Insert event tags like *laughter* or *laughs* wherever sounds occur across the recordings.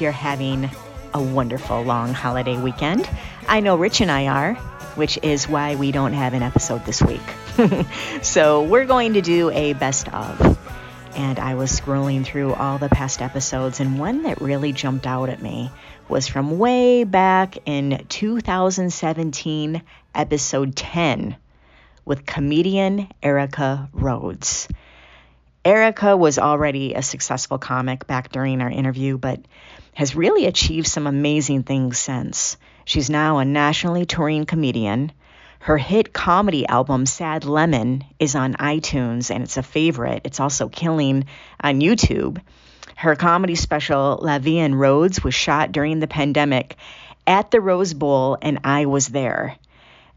you're having a wonderful long holiday weekend. I know Rich and I are, which is why we don't have an episode this week. *laughs* so we're going to do a best of. And I was scrolling through all the past episodes, and one that really jumped out at me was from way back in 2017, episode 10, with comedian Erica Rhodes. Erica was already a successful comic back during our interview, but has really achieved some amazing things since. She's now a nationally touring comedian. Her hit comedy album, Sad Lemon, is on iTunes and it's a favorite. It's also killing on YouTube. Her comedy special, La Vie en Rhodes, was shot during the pandemic at the Rose Bowl, and I was there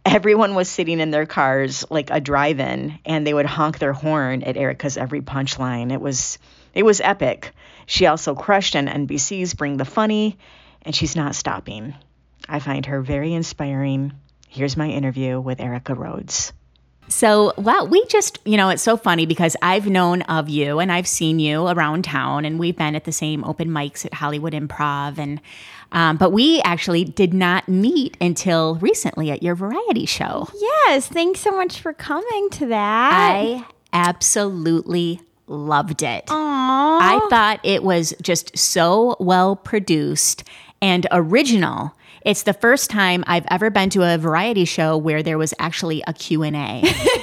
everyone was sitting in their cars like a drive-in and they would honk their horn at Erica's every punchline. It was it was epic. She also crushed on NBC's Bring the Funny and she's not stopping. I find her very inspiring. Here's my interview with Erica Rhodes. So, well, we just, you know, it's so funny because I've known of you and I've seen you around town and we've been at the same open mics at Hollywood Improv and um, but we actually did not meet until recently at your variety show. Yes, thanks so much for coming to that. I absolutely loved it. Aww. I thought it was just so well produced and original. It's the first time I've ever been to a variety show where there was actually a Q&A. *laughs*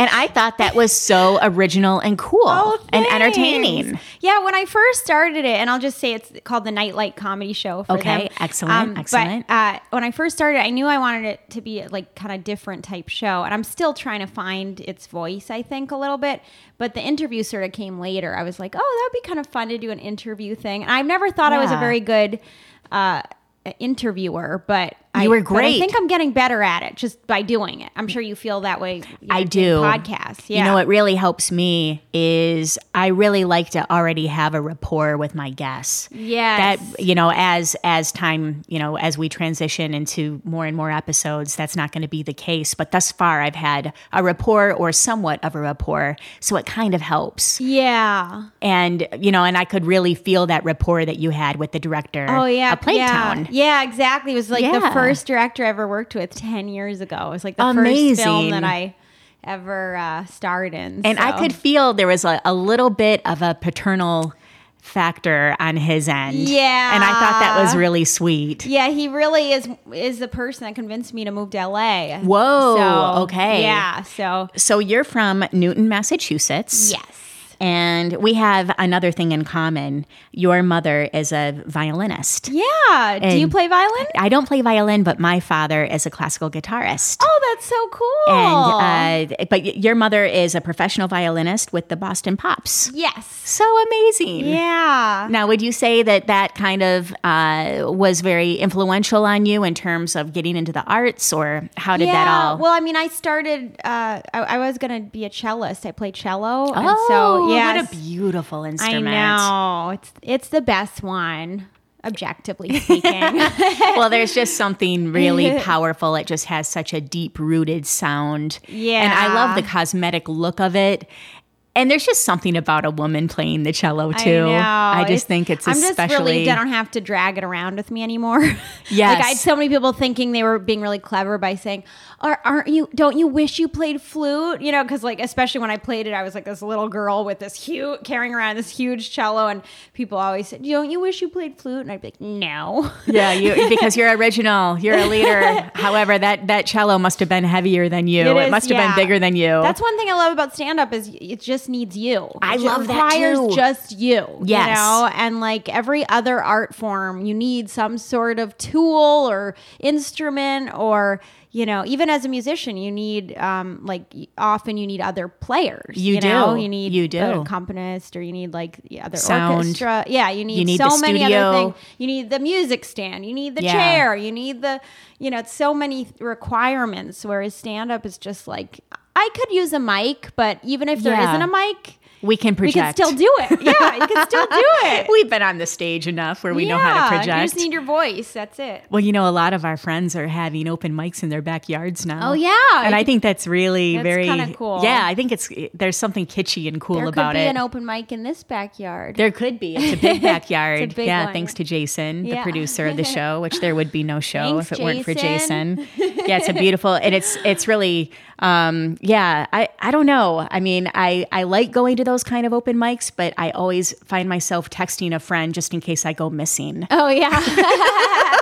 and I thought that was so original and cool Oh, and entertaining. Yeah, when I first started it, and I'll just say it's called the Nightlight Comedy Show. For Okay, them. excellent, excellent. But uh, when I first started, I knew I wanted it to be like kind of different type show, and I'm still trying to find its voice. I think a little bit, but the interview sort of came later. I was like, oh, that'd be kind of fun to do an interview thing, and I've never thought I was a very good. Uh, interviewer but I, You were but I think I'm getting better at it just by doing it. I'm sure you feel that way. you I do. Podcasts. Yeah. You know what really helps me is I really like to already have a rapport with my guests. Yeah. That you know, as as time, you know, as we transition into more and more episodes, that's not going to be the case. But thus far I've had a rapport or somewhat of a rapport. So it kind of helps. Yeah. And you know, and I could really feel that rapport that you had with the director Oh yeah, of Playtown. Yeah. yeah, exactly. It was like the Yeah. First director I ever worked with ten years ago. It was like the first film that I ever uh, starred in. And I could feel there was a, a little bit of a paternal factor on his end. Yeah. And I thought that was really sweet. Yeah, he really is is the person that convinced me to move to LA. Whoa, So, okay. Yeah. So So you're from Newton, Massachusetts. yes. And we have another thing in common. Your mother is a violinist. Yeah. Do you play violin? I don't play violin, but my father is a classical guitarist. Oh, that's so cool. And uh, but your mother is a professional violinist with the Boston Pops. yes. So amazing. Yeah. Now, would you say that that kind of uh, was very influential on you in terms of getting into the arts, or how did that all? Well, I mean, I started. Uh, I, I was going to be a cellist. I played cello, oh, and so yeah, what a beautiful instrument! I know it's it's the best one, objectively speaking. *laughs* well, there's just something really *laughs* powerful. It just has such a deep rooted sound. Yeah. And I love the cosmetic look of it. And there's just something about a woman playing the cello too. I know. just think it's I'm just relieved I don't have to drag it around with me anymore. Yes. *laughs* like I had so many people thinking they were being really clever by saying, Are, "Aren't you? Don't you wish you played flute?" You know, because like especially when I played it, I was like this little girl with this huge carrying around this huge cello, and people always said, "Don't you wish you played flute?" And I'd be like, "No." *laughs* yeah, you because you're original, you're a leader. *laughs* However, that that cello must have been heavier than you. It, It is, must have yeah. been bigger than you. That's one thing I love about stand up is it just needs you. I love that requires too. just you. Yes. You know, and like every other art form, you need some sort of tool or instrument or you know, even as a musician, you need um like often you need other players. You know? do. You need You do. an accompanist or you need like the other Sound. orchestra. Yeah, you need, You need so many other things. You need the music stand. You need the Yeah. chair. You need the you know, it's so many requirements. Whereas stand up is just like I could use a mic, but even if there Yeah. not a mic, We can project. we can still do it. Yeah, you can still do *laughs* it. We've been on the stage enough where we know how to Yeah, project. You just need your voice. That's it. well, you know, a lot of our friends are having open mics in their backyards now. Oh, yeah. and I think that's really That's very cool. Yeah, I think it's there's something kitschy and cool There about could be an open mic in this backyard. There could be. It's a big *laughs* backyard. A big yeah, one. thanks to Jason, the producer of the *laughs* show, which there would be no show Thanks, if it weren't for Jason. Jason. Yeah, it's a beautiful and it's it's really um yeah, I I don't know. I mean, I I like going to those kind of open mics, but I always find myself texting a friend just in case I go missing. oh yeah. *laughs*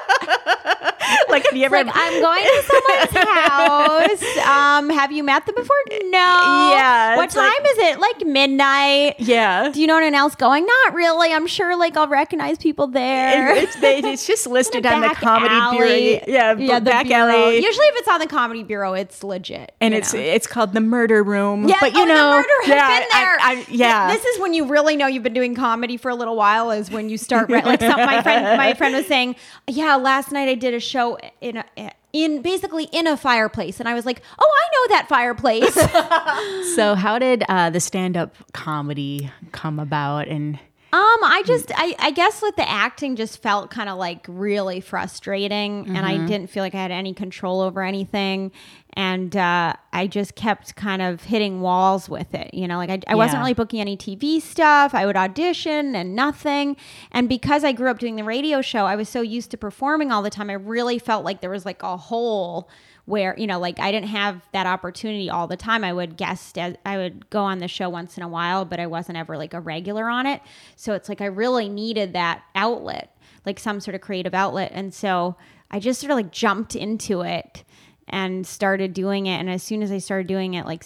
*laughs* like have you ever like I'm going to someone's *laughs* house. Um, have you met them before? No. Yeah, What it's like- time is it? Like midnight. Yeah. Do you know anyone else going? Not really. I'm sure like I'll recognize people there. It's, they, *laughs* it's just listed on the comedy alley. bureau. Yeah, yeah, the back bureau. alley. Usually, if it's on the comedy bureau, it's legit. and it's know? it's called the murder room. Yeah, but you oh, the know, murder. Yeah, been there. I, I, yeah. This is when you really know you've been doing comedy for a little while. Is when you start like some, my friend. My friend was saying, "Yeah, last night I did a show in a." In basically in a fireplace, and I was like, "Oh, I know that fireplace." *laughs* So, how did uh, the stand-up comedy come about? And Um, I hmm. just, I, I guess with the acting just felt kind of like really frustrating, and I mm-hmm. didn't feel like I had any control over anything, and uh, I just kept kind of hitting walls with it. You know, like I, I wasn't really booking any TV stuff. I would audition and nothing, and because I grew up doing the radio show, I was so used to performing all the time. I really felt like there was like a hole where you know like i didn't have that opportunity all the time. I would guest as i would go on the show once in a while but i wasn't ever like a regular on it. So it's like i really needed that outlet like some sort of creative outlet. And so i just sort of like jumped into it and started doing it. And as soon as i started doing it like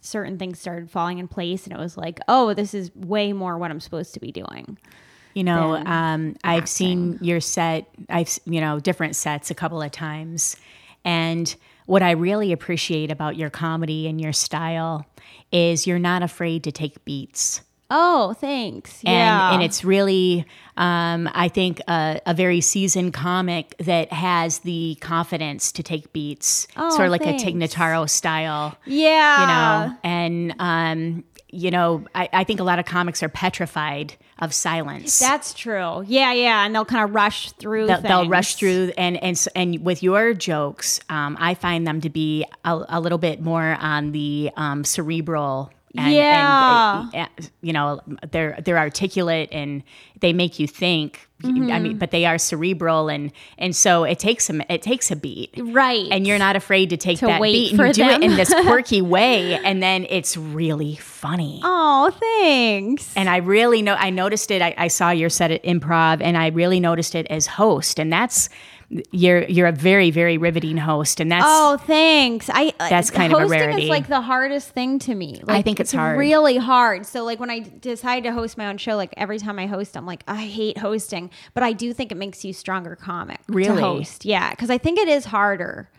certain things started falling in place. And it was like oh this is way more what i'm supposed to be doing you know, um, I've seen your set. I've you know different sets a couple of times, and what I really appreciate about your comedy and your style is you're not afraid to take beats. oh thanks and yeah and it's really um, I think a, a very seasoned comic that has the confidence to take beats, Oh, sort of like thanks. a Tig Notaro style, yeah you know. And um, you know, I, I think a lot of comics are petrified of silence. That's true. Yeah, yeah, and they'll kind of rush through. They'll, they'll rush through, and and and with your jokes, um, I find them to be a, a little bit more on the um, cerebral. And, Yeah. and, uh, you know they're they're articulate and they make you think. I Mm-hmm. mean, but they are cerebral and and so it takes a it takes a beat, Right. and you're not afraid to take To that beat and do them. it in this *laughs* quirky way, and then it's really funny. Oh, thanks. And I really know, I noticed it. I, I saw your set at improv and I really noticed it as host. And that's, you're, you're a very, very riveting host. And that's, Oh, thanks. I uh, That's kind of a hosting rarity. is like the hardest thing to me. Like, I think it's hard. really hard. So like when I decide to host my own show, like every time I host, I'm like, I hate hosting, but I do think it makes you stronger comic Really? to host. Yeah, because I think it is harder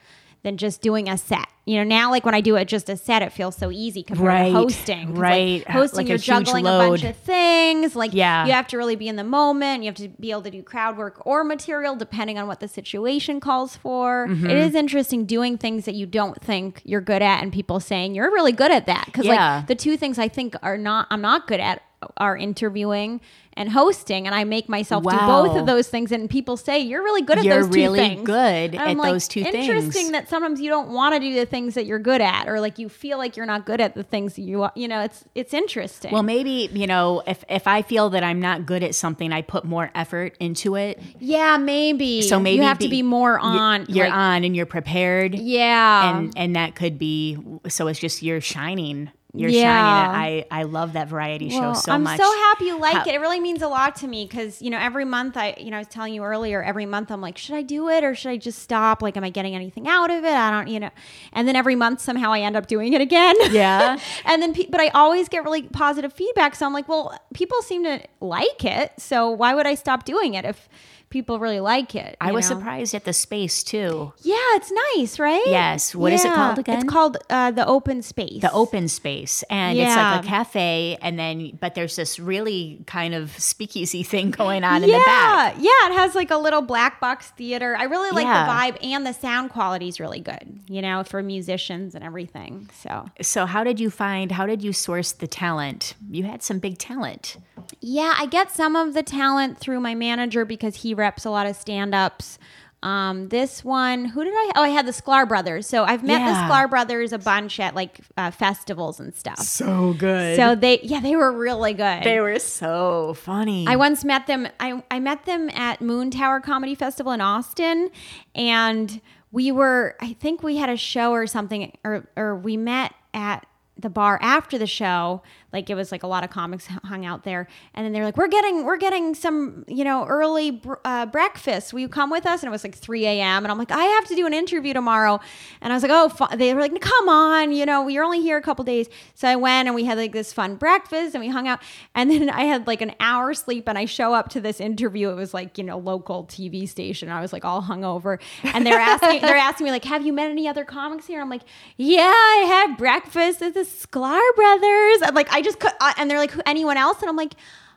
than just doing a set. You know, now like when I do it just a set, it feels so easy compared Right, to hosting. 'Cause, like, right. hosting, Like you're huge juggling a bunch of things. Like Yeah. you have to really be in the moment. You have to be able to do crowd work or material depending on what the situation calls for. Mm-hmm. It is interesting doing things that you don't think you're good at and people saying you're really good at that. Because Yeah. like the two things I think are not I'm not good at are interviewing and hosting and I make myself do both of those things and people say you're really good at You're those two really things. good at like, those two Interesting things. that sometimes you don't want to do the things that you're good at or like you feel like you're not good at the things that you you know it's it's interesting. well, maybe, you know, if, if I feel that I'm not good at something, I put more effort into it. yeah, maybe. So maybe you have to be more on. You're, like- on and you're prepared. Yeah. and and that could be so it's just you're shining you're Yeah. shining i i love that variety show Well, so I'm much so happy you like How- it. It really means a lot to me because you know every month I you know I was telling you earlier every month I'm like should I do it or should I just stop? Like am I getting anything out of it? I don't you know. And then every month somehow I end up doing it again. *laughs* Yeah. and then pe- but I always get really positive feedback. So I'm like well people seem to like it. So why would I stop doing it if people really like it. I was know? surprised at the space too. Yeah, it's nice, right? Yes. What is it called again? It's called uh, the Open Space. The open space, and it's like a cafe, and then but there's this really kind of speakeasy *laughs* thing going on in the back. yeah. It has like a little black box theater. I really like Yeah. the vibe, and the sound quality is really good. You know, for musicians and everything. So So how did you find? How did you source the talent? You had some big talent. Yeah, I get some of the talent through my manager because he reps a lot of stand ups. Um, this one, who did I? Oh, I had the Sklar brothers. So I've met Yeah. the Sklar brothers a bunch at like uh, festivals and stuff. So good. So they, yeah, they were really good. they were so funny. I once met them. I, I met them at Moontower Comedy Festival in Austin, and we were. I think we had a show or something, or or we met at the bar after the show. Like it was like a lot of comics hung out there, and then they're like, "We're getting we're getting some you know early br- uh, breakfast. Will you come with us?" And it was like 3 a.m. And I'm like, "I have to do an interview tomorrow," and I was like, "Oh," they were like, "Come on, you know, you're only here a couple days." So I went and we had like this fun breakfast and we hung out, and then I had like an hour sleep, and I show up to this interview. It was like you know local TV station. I was like all hungover, and they're asking they're asking me like, "Have you met any other comics here?" I'm like, "Yeah, I had breakfast at the Sklar Brothers." I'm like, I just could, uh, and they're like, Anyone else?" And I'm like,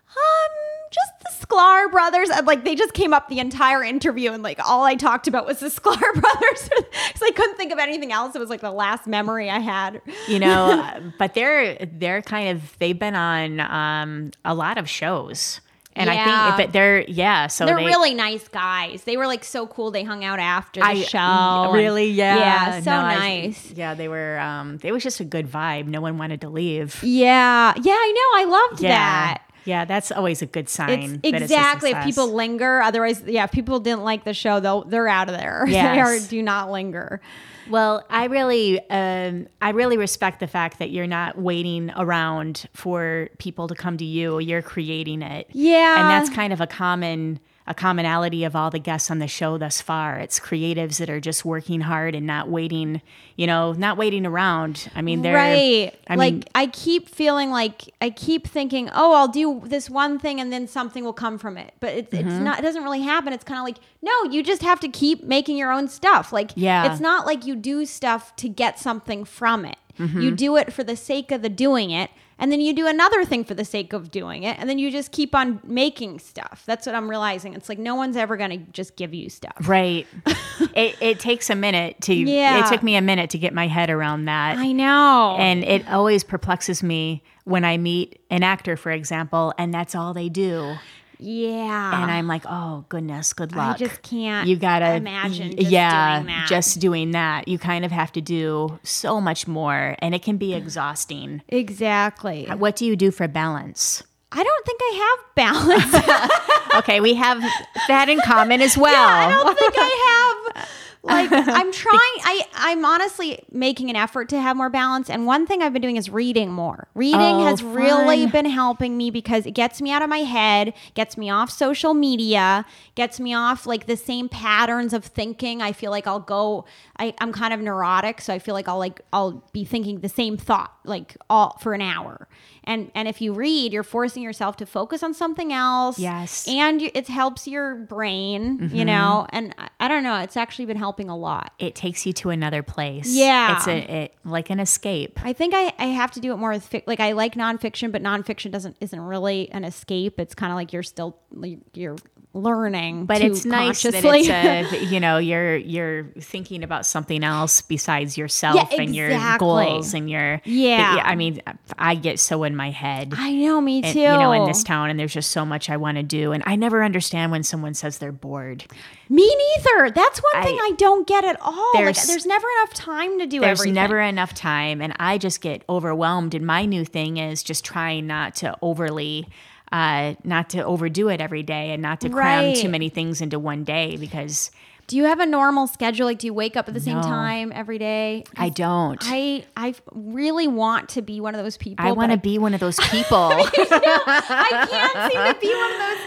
um, just the Sklar brothers. And like they just came up the entire interview and like all I talked about was the *laughs* Sklar brothers *laughs* because I couldn't think of anything else. It was like the last memory I had. you know, *laughs* but they're they're kind of they've been on um, a lot of shows, and I Yeah. think but they're yeah. So They're they, really nice guys. They were like so cool. They hung out after the I show. and- really yeah Yeah, so No, I- nice. yeah, they were. Um, it was just a good vibe. No one wanted to leave. yeah. Yeah, I know. I loved Yeah, that. yeah, that's always a good sign. It's that it's a exactly if people linger. Otherwise, yeah, if people didn't like the show, they'll they're out of there. *laughs* they Yes. are do not linger. Well, I really, um, I really respect the fact that you're not waiting around for people to come to you. You're creating it. Yeah. and that's kind of a common, a commonality of all the guests on the show thus far. It's creatives that are just working hard and not waiting. You know, not waiting around. I mean, they're right. I like mean, I keep feeling like I keep thinking, oh, I'll do this one thing and then something will come from it. But it's Mm-hmm. it's not. It doesn't really happen. It's kind of like no, you just have to keep making your own stuff. Like Yeah. it's not like you do stuff to get something from it. Mm-hmm. You do it for the sake of the doing it. And then you do another thing for the sake of doing it. And then you just keep on making stuff. That's what I'm realizing. It's like no one's ever going to just give you stuff. right. *laughs* it, it takes a minute to. Yeah. It took me a minute to get my head around that. I know. And it always perplexes me when I meet an actor, for example, and that's all they do. Yeah. And I'm like, oh goodness, good luck. I just can't You gotta imagine just yeah, doing that. just doing that. You kind of have to do so much more, and it can be *sighs* exhausting. Exactly. What do you do for balance? I don't think I have balance. *laughs* Okay, we have that in common as well. *laughs* Yeah, I don't think I *laughs* have. Like *laughs* I'm trying. I I'm honestly making an effort to have more balance. And one thing I've been doing is reading more. Reading Oh, has really been helping me because it gets me out of my head, gets me off social media, gets me off like the same patterns of thinking. I feel like I'll go. I, I'm kind of neurotic, so I feel like I'll like I'll be thinking the same thought like all for an hour. And and if you read, you're forcing yourself to focus on something else. Yes. And you, it helps your brain, Mm-hmm. you know. And I, I don't know, it's actually been helping a lot. It takes you to another place. Yeah. it's a it, like an escape. I think I, I have to do it more with fic- like I like nonfiction, but nonfiction doesn't isn't really an escape. It's kind of like you're still like, you're learning, But it's nice that it's *laughs* a you know you're you're thinking about something else besides yourself Yeah, and your goals and your Yeah. I mean, I get so in my head. I know, me and, too. you know, in this town, and there's just so much I want to do, and I never understand when someone says they're bored. me neither. That's one thing I- I don't get at all. Like, There's- there's never enough time to do There's everything. never enough time, and I just get overwhelmed. And my new thing is just trying not to overly, uh, not to overdo it every day, and not to cram Right. too many things into one day because Do you have a normal schedule? Like, do you wake up at the same No. time every day? I don't. I I really want to be one of those people. I want to be one of those *laughs* people. I can't seem to be one of those.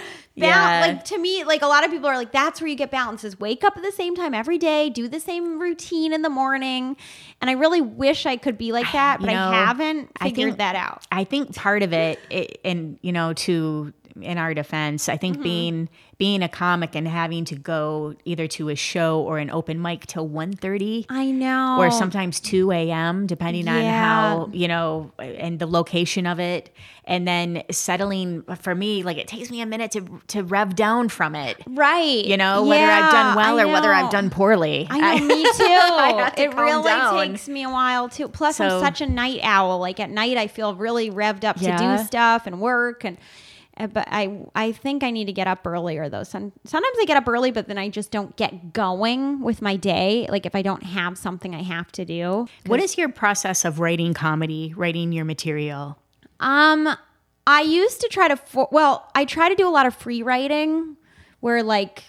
Bal- Yeah. Like to me, like a lot of people are like, that's where you get balance is wake up at the same time every day, do the same routine in the morning. And I really wish I could be like that, You but know, I haven't I figured think- that out. I think part of it, it, and you know, to in our defense, I Mm-hmm. think being being a comic and having to go either to a show or an open mic till 1.30 I know. or sometimes 2 a.m depending on how you know and the location of it and then settling for me like it takes me a minute to to rev down from it right. you know whether i've done well or whether i've done poorly I know, me *laughs* too. it really down. takes me a while too. Plus, I'm such a night owl. Like at night, I feel really revved up to do stuff and work and. Uh, But I, I think I need to get up earlier though. Some, sometimes I get up early, but then I just don't get going with my day. Like if I don't have something I have to do. what is your process of writing comedy writing your material Um, I used to try to. For, well, I try to do a lot of free writing, where like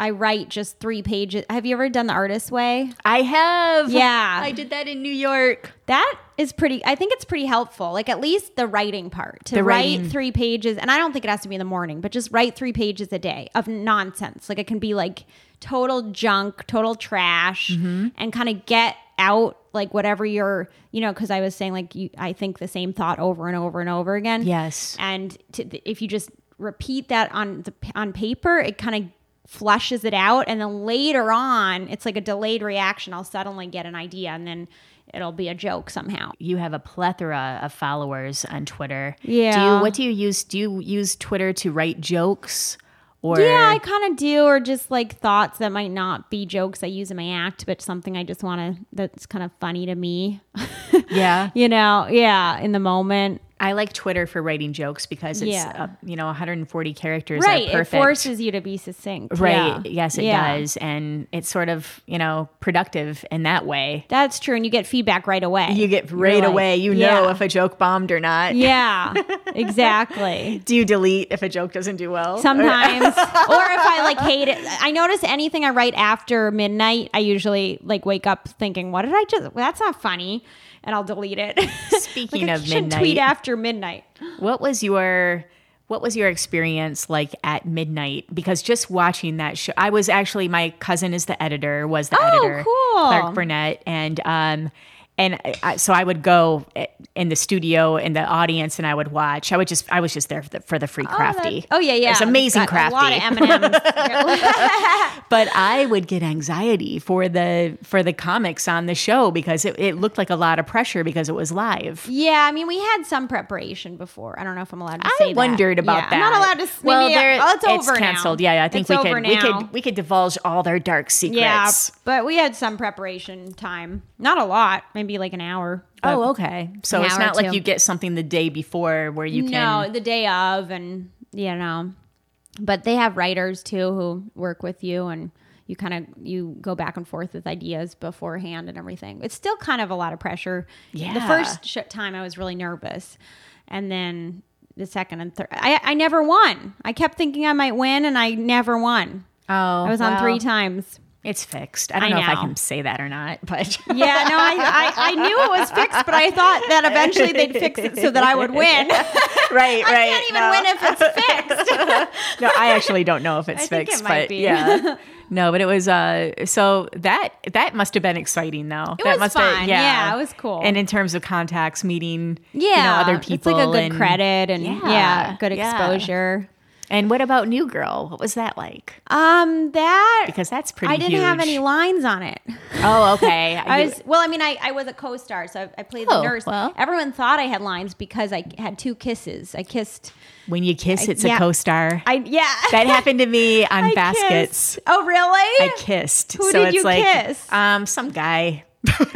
I write just three pages. Have you ever done the artist way? i have Yeah. i did that in new york That is pretty. I think it's pretty helpful. Like at least the writing part to The write writing. three pages, and I don't think it has to be in the morning, but just write three pages a day of nonsense. Like it can be like total junk, total trash, Mm-hmm. and kind of get out like whatever you're, you know, because I was saying like you, I think the same thought over and over and over again. Yes. and to, if you just repeat that on the on paper, it kind of flushes it out and then later on it's like a delayed reaction i'll suddenly get an idea and then it'll be a joke somehow you have a plethora of followers on Twitter. Do Yeah. you what do you use? Do you use Twitter to write jokes or yeah i kind of do or just like thoughts that might not be jokes i use in my act but something i just want to that's kind of funny to me yeah. *laughs* you know yeah in the moment I like Twitter for writing jokes because it's Yeah. uh, you know 140 characters right it forces you to be succinct right. Yeah. Yes, it Yeah. does, and it's sort of you know productive in that way. that's true and you get feedback right away You get You're right like, away. You know if a joke bombed or not. yeah *laughs* exactly Do you delete if a joke doesn't do well? sometimes *laughs* or if i like hate it i notice anything i write after midnight i usually like wake up thinking what did i just that's not funny and i'll delete it *laughs* Speaking like, of midnight. tweet after midnight What was your what was your experience like at midnight? Because just watching that show, I was actually my cousin is the editor, was the Oh, editor, cool. Clark Burnett, and um, and I, so I would go eh, in the studio in the audience, and I would watch. I would just I was just there for the, for the free oh, crafty. oh yeah yeah it's amazing Got crafty. a lot of m&ms *laughs* *laughs* but I would get anxiety for the for the comics on the show because it, it looked like a lot of pressure because it was live. yeah i mean we had some preparation before i don't know if i'm allowed to I say that. wondered about Yeah, that. i'm not allowed to s- Well, maybe, there, oh, it's, it's over now. canceled. Yeah, I think It's we could we could we could divulge all their dark secrets. yeah but we had some preparation time not a lot maybe like an hour Oh, okay. So it's not like two. you get something the day before where you can. No, the day of, and you know, but they have writers too who work with you, and you kind of you go back and forth with ideas beforehand and everything. It's still kind of a lot of pressure. Yeah. the first sh- time I was really nervous, and then the second and third, I I never won. I kept thinking I might win, and I never won. Oh, I was on well, three times. It's fixed. I don't I know, if I can say that or not, but *laughs* Yeah, no, I, I I knew it was fixed, but I thought that eventually they'd fix it so that I would win. *laughs* right, right. *laughs* I can't even no. win if it's fixed. no, I actually don't know if it's I it fixed, might but be. yeah. No, but it was uh so that that must have been exciting though. It that was must fun. have Yeah, it was cool. And in terms of contacts, meeting Yeah, you know, other people. It's like a good and, credit and yeah, Yeah, good yeah. exposure. And what about New Girl? What was that like? Um, that Because that's pretty I didn't have any lines on it. Oh, okay. *laughs* I was well. I mean, I, I was a co-star, so I, I played Oh, the nurse. well. Everyone thought I had lines because I had two kisses. I kissed. when you kiss, it's yeah. a co-star. I yeah. *laughs* that happened to me on I baskets. kissed. Oh really? I kissed. Who so did it's you like, kiss? Um, some guy. *laughs*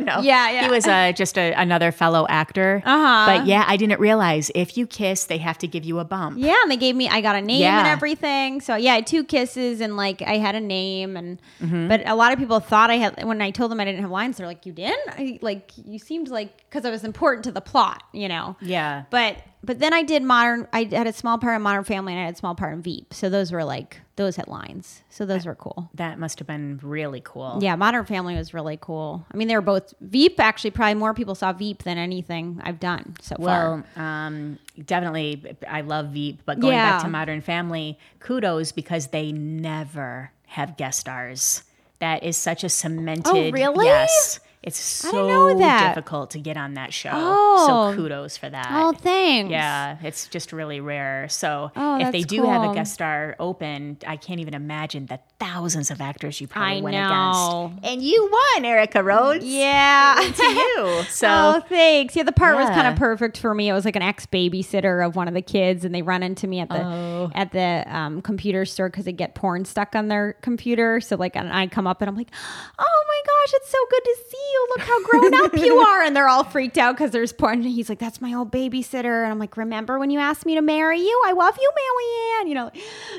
no. Yeah, yeah. He was uh, just a, another fellow actor. Uh-huh. But yeah, I didn't realize if you kiss, they have to give you a bump. Yeah, and they gave me I got a name Yeah. and everything. So yeah, two kisses and like I had a name and Mm-hmm. but a lot of people thought I had when I told them I didn't have lines, they're like, "You didn't?" I, like you seemed like cuz I was important to the plot, you know. Yeah. But but then I did modern I had a small part in Modern Family and I had a small part in Veep. So those were like those had lines. So those were cool. That must have been really cool. Yeah, Modern Family was really cool. I mean, they were both Veep. Actually, probably more people saw Veep than anything I've done so far. Well, um, definitely, I love Veep, but going Yeah. back to Modern Family, kudos because they never have guest stars. That is such a cemented. Oh, really? Yes. It's so didn't know that. difficult to get on that show. Oh. So kudos for that. Oh, thanks. Yeah, it's just really rare. So Oh, if they do have a guest star open, I can't even imagine the thousands of actors you probably I went know. against. And you won, Erica Rhodes. Yeah. To you. *laughs* So oh, thanks. Yeah, the part was kind of perfect for me. It was like an ex babysitter of one of the kids, and they run into me at the Oh. At the um, computer store because they get porn stuck on their computer. So like, and I come up and I'm like, "Oh my gosh, it's so good to see you! Look how grown up you *laughs* are!" And they're all freaked out because there's porn. And he's like, "That's my old babysitter," and I'm like, "Remember when you asked me to marry you? I love you, Marianne." You know,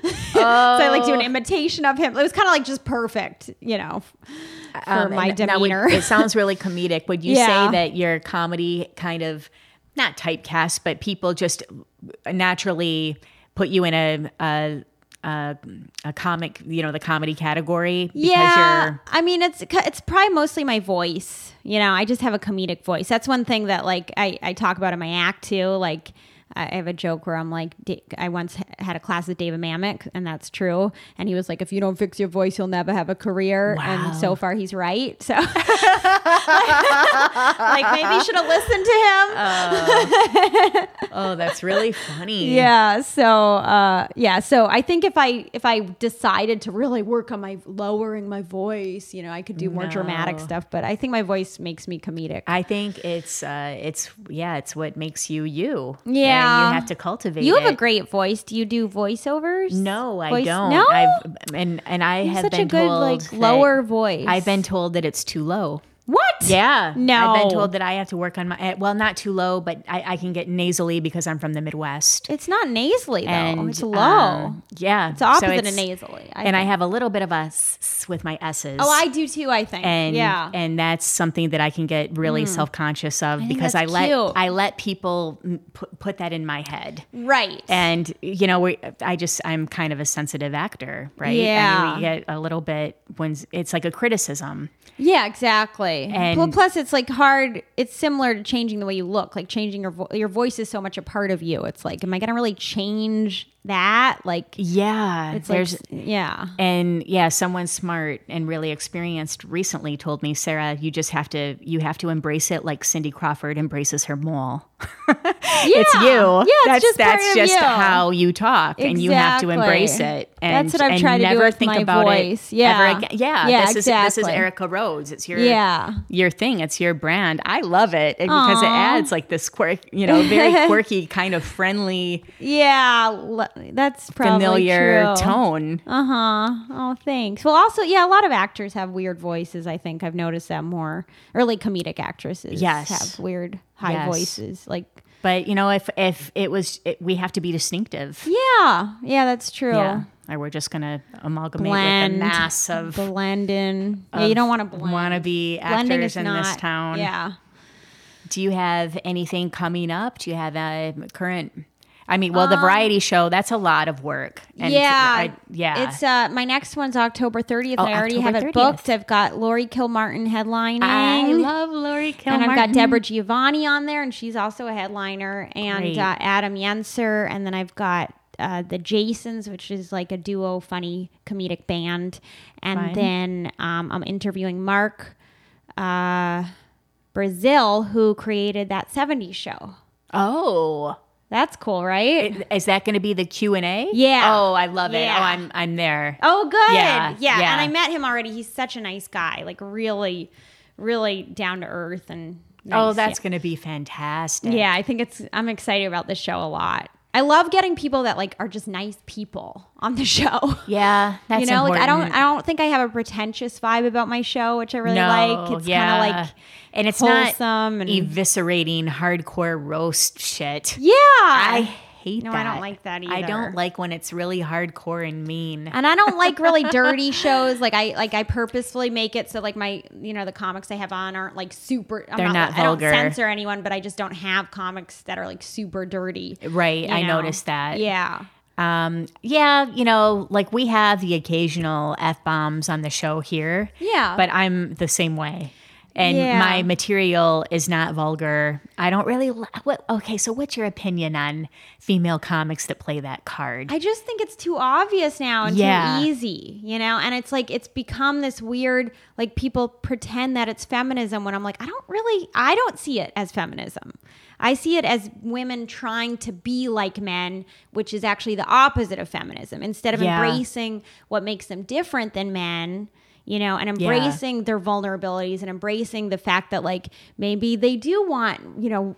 *laughs* so I like do an imitation of him. It was kind of like just perfect, you know, for Um, my and now would- demeanor. it sounds really comedic. Would you Yeah. say that your comedy kind of not typecast, but people just naturally put you in a a, a, a comic, you know, the comedy category because yeah you're i mean it's it's probably mostly my voice you know i just have a comedic voice. That's one thing that like i, I talk about in my act too like I have a joke where I'm like, I once had a class with David Mamet, and that's true. And he was like, if you don't fix your voice, you'll never have a career. Wow. And so far, he's right. So, *laughs* *laughs* like, maybe you should have listened to him. *laughs* oh, that's really funny. Yeah. So uh, yeah. So I think if I if I decided to really work on my lowering my voice, you know, I could do more dramatic stuff. But I think my voice makes me comedic. I think it's uh it's yeah, it's what makes you you. Yeah. And you have to cultivate you have a great voice. Do you do voiceovers? No, I Voice- don't. No. I've and and I You have have such been a good told like lower voice. I've been told that it's too low. What? Yeah. No. I've been told that I have to work on my, eh, well, not too low, but I, I can get nasally because I'm from the Midwest. It's not nasally though. And it's low. um, yeah. it's opposite So of nasally. I and I have a little bit of a s with my S's. Oh, I do too. I think. and yeah. And that's something that I can get really self conscious of because I let cute. I let people mm, put, put that in my head. right. And you know, we, I just I'm kind of a sensitive actor, right? Yeah. and we get a little bit when it's like a criticism. Yeah, exactly. And- well, plus it's like hard. It's similar to changing the way you look. Like changing your vo- your voice is so much a part of you. It's like, am I going to really change that? Like, Yeah, it's there's like, yeah, and yeah, someone smart and really experienced recently told me, Sarah, you just have to you have to embrace it like Cindy Crawford embraces her mole. *laughs* it's you. Yeah, it's that's just that's just you. how you talk, and you have to embrace it. And, That's what I've tried to do never with think my about voice. it Yeah. ever again. Yeah, Yeah, this is this is. Erica Rhodes. It's your Yeah. your thing. It's your brand. I love it because it adds like this quirk, you know, very *laughs* quirky kind of friendly, yeah. That's probably familiar true. tone. Uh huh. Oh, thanks. Well, also, yeah, a lot of actors have weird voices. I think I've noticed that more. Early comedic actresses Yes. have weird high Yes. voices. Like, But you know, if if it was, it, we have to be distinctive. yeah, yeah, that's true. Yeah. Or we're just gonna amalgamate Blend, with the mass of blend in. Yeah, you don't want to blend. to be actors in not, this town. Yeah. Do you have anything coming up? Do you have a current? I mean, well, the Um, variety show that's a lot of work. And yeah, I- yeah. It's uh, my next one's October 30th. Oh, I already October have it 30th. booked. I've got Lori Kilmartin headlining. I love Lori Kilmartin. and I've got Debra DiGiovanni on there, and she's also a headliner, and Great. uh, Adam Yenser, and then I've got uh, the Jasons, which is like a duo, funny comedic band, and Fun. then um, I'm interviewing Mark uh, Brazill, who created that '70s show. Oh, That's cool, right? is that going to be the Q and A? Yeah. Oh, I love it. Yeah. Oh, I'm I'm there. Oh, good. Yeah, Yeah, yeah. And I met him already. He's such a nice guy. Like really, really down to earth and. oh, nice. that's going to be fantastic. Yeah. yeah. I think it's. I'm excited about this show a lot. I love getting people that like are just nice people on the *laughs* show. Yeah, that's you know, like I don't. I don't think I have a pretentious vibe about my show, which I really no, like. It's yeah. kind of like and it's wholesome not and- eviscerating hardcore roast shit. yeah. I hate No, that. I don't like that either. I don't like when it's really hardcore and mean. and I don't like really *laughs* dirty shows. Like I like I purposefully make it so like my you know the comics I have on aren't like super. I'm They're not vulgar. I don't censor anyone, but I just don't have comics that are like super dirty. right, I know? noticed that. Yeah. Um, yeah, you know, like we have the occasional f bombs on the show here. Yeah. but I'm the same way. And Yeah. my material is not vulgar. I don't really. li- What? Okay, so what's your opinion on female comics that play that card? I just think it's too obvious now and Yeah. too easy, you know? And it's like it's become this weird like people pretend that it's feminism when I'm like I don't really I don't see it as feminism. I see it as women trying to be like men, which is actually the opposite of feminism. Instead of Yeah. embracing what makes them different than men, you know, and embracing their vulnerabilities and embracing the fact that like maybe they do want, you know,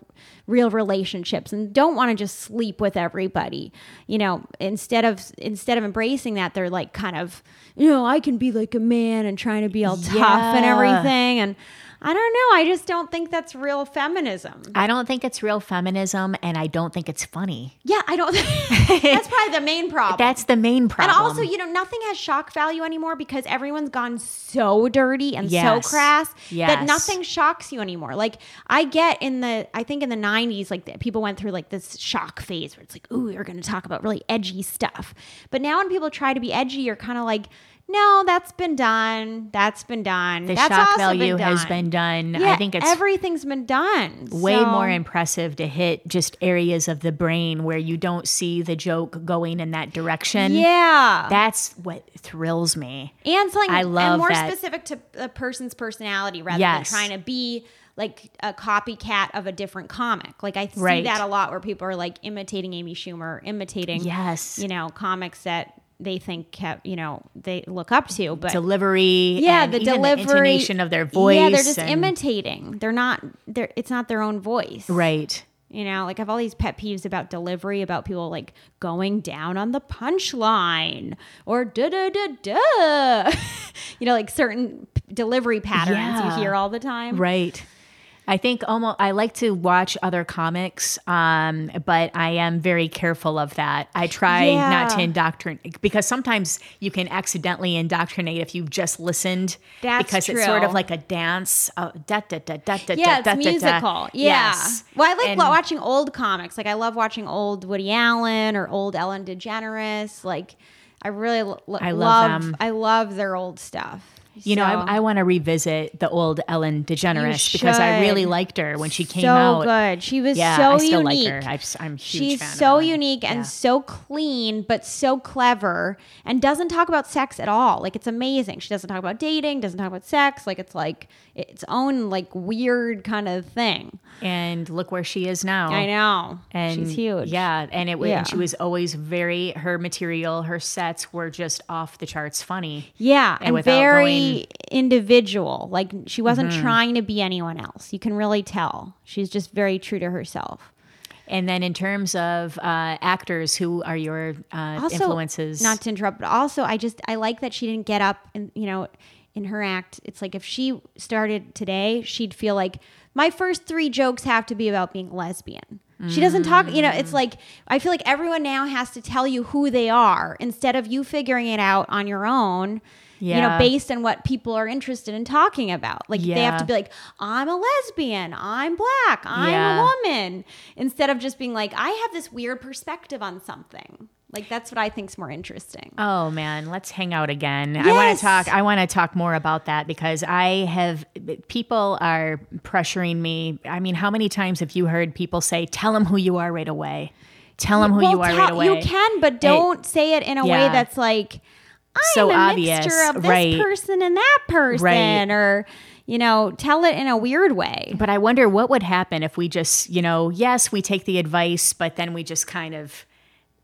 real relationships and don't want to just sleep with everybody. You know, instead of instead of embracing that, they're like kind of, you know, I can be like a man and trying to be all tough and everything and I don't know. I just don't think that's real feminism. I don't think it's real feminism, and I don't think it's funny. Yeah, I don't. *laughs* that's probably the main problem. That's the main problem. And also, you know, nothing has shock value anymore because everyone's gone so dirty and Yes. so crass that nothing shocks you anymore. Like I get in the, I think in the '90s, like people went through like this shock phase where it's like, "Ooh, you're going to talk about really edgy stuff." But now when people try to be edgy, you're kind of like, "No, that's been done. That's been done. the that's shock value been has been done. Yeah, I think it's everything's been done. way So- more impressive to hit just areas of the brain where you don't see the joke going in that direction. Yeah, That's what thrills me. and something I love and more that. specific to a person's personality rather Yes. than trying to be like a copycat of a different comic. Like I see Right. that a lot where people are like imitating Amy Schumer, imitating Yes. you know, comics that they think have, you know, they look up to, but Delivery, yeah, and the delivery intonation of their voice. Yeah, they're just and- imitating. They're not they're it's not their own voice. Right. You know, like I have all these pet peeves about delivery, about people like going down on the punchline or da da da da. you know, like certain p- delivery patterns Yeah. you hear all the time. Right. I think almost I like to watch other comics, um, but I am very careful of that. I try not to indoctrinate because sometimes you can accidentally indoctrinate if you've just listened. That's because it's sort of like a dance. Uh, da, da, da, da, da, Yeah, da, it's da, da. musical. Yeah. Yes. Well, I like And- watching old comics. Like I love watching old Woody Allen or old Ellen DeGeneres. Like I really l- l- I love love them. I love their old stuff. You know, I, I want to revisit the old Ellen DeGeneres because I really liked her when she came so out. good. She was Yeah, so I still unique. like her. I've, I'm a huge She's fan so unique and Yeah. so clean, but so clever, and doesn't talk about sex at all. Like it's amazing. She doesn't talk about dating, doesn't talk about sex. Like it's like its own like weird kind of thing. and look where she is now. I know. and she's huge. Yeah, and it was Yeah. and she was always very her material, her sets were just off the charts funny. Yeah, And and, without very individual. Like she wasn't Mm-hmm. trying to be anyone else. You can really tell. She's just very true to herself. And then in terms of uh, actors, who are your uh, also influences? not to interrupt but also i just i like that she didn't get up and you know in her act it's like if she started today she'd feel like my first three jokes have to be about being lesbian she doesn't talk you know Mm. it's like i feel like everyone now has to tell you who they are instead of you figuring it out on your own you know based on what people are interested in talking about like they have to be like i'm a lesbian i'm black i'm Yeah. a woman instead of just being like i have this weird perspective on something like that's what i think's more interesting Oh man, let's hang out again. I want to talk. I want to talk more about that because I have people are pressuring me. I mean, how many times have you heard people say, "Tell them who you are right away"? Tell them who Well, you are tell- right away. You can, but don't say it in a way that's like I'm So a obvious, mixture of this right. person and that person, Right. or you know, tell it in a weird way. But I wonder what would happen if we just, you know, yes, we take the advice, but then we just kind of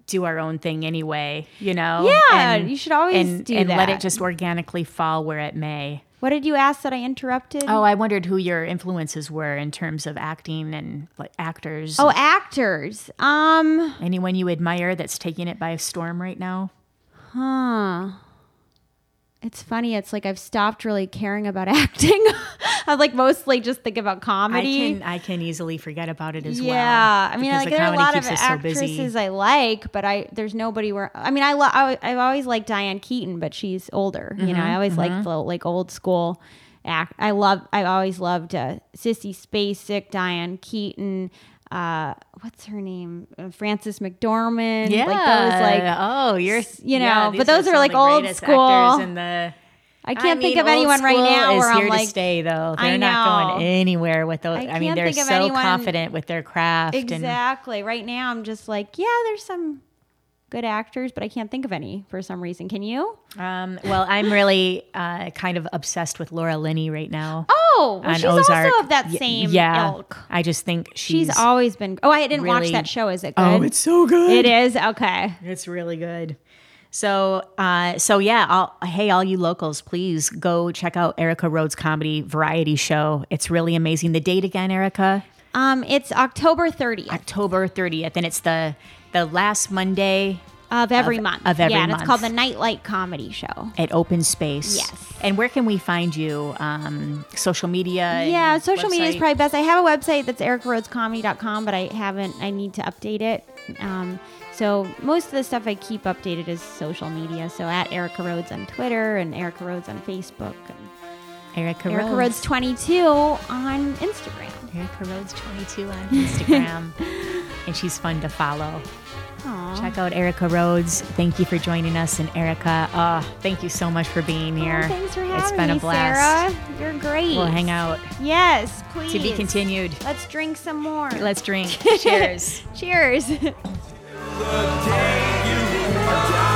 do our own thing anyway, you know? Yeah, you should always and, do and let it just organically fall where it may. What did you ask that I interrupted? Oh, I wondered who your influences were in terms of acting and like actors. Oh, actors. Um, Anyone you admire that's taking it by storm right now? Huh. It's funny. It's like I've stopped really caring about *laughs* acting. I like mostly just think about I comedy. can I can easily forget about it as well. yeah, I mean, like the there are a lot of us so actresses I like, but I there's nobody where I mean, I lo- I, I've always liked Diane Keaton, but she's older. You Mm-hmm, know, I always liked the like old school act. I love. I always loved uh, Sissy Spacek, Diane Keaton. Uh, what's her name? Uh, Frances McDormand. Yeah. like those like oh, you're you know, yeah, but those some are, like, old school. in the I can't think mean, of anyone right now is where here I'm to like, stay though. They're not going anywhere with those. I I, mean, they're so anyone- confident with their craft. And exactly. Right now, I'm just like, yeah, there's some good actors, but I can't think of any for some reason. Can you? um, well, I'm really uh, kind of obsessed with Laura Linney right now. Oh, well, on she's Ozark. also of that Y- same yeah, ilk. I just think she's. She's always been. Oh, I didn't watch that show. Is it good? oh, it's so good. It is okay. It's really good. So, uh, so yeah, I'll, hey, all you locals, please go check out Erica Rhodes' comedy variety show. It's really amazing. The date again, Erica? Um, it's October 30th October 30th, and it's the the last Monday of every of- month. of every yeah, and it's called the. Nightlight Comedy Show. at Open Space. Yes. And where can we find you? Um, social media? Yeah, social media is probably best. I have a website that's ericarhodescomedy.com, but I haven't. I need to update it. Um, so most of the stuff I keep updated is social media. So at Erica Rhodes on Twitter and Erica Rhodes on Facebook and Erica, Erica Rhodes. Rhodes 22 on Instagram. Erica Rhodes 22 on Instagram. *laughs* and she's fun to follow. Aw. Check out Erica Rhodes. Thank you for joining us. And Erica, uh, thank you so much for being here. Oh, thanks for having me. It's been me, a blast. Sarah. You're great. We'll hang out Yes, please. to be continued. Let's drink some more. Let's drink. *laughs* Cheers. Cheers. the day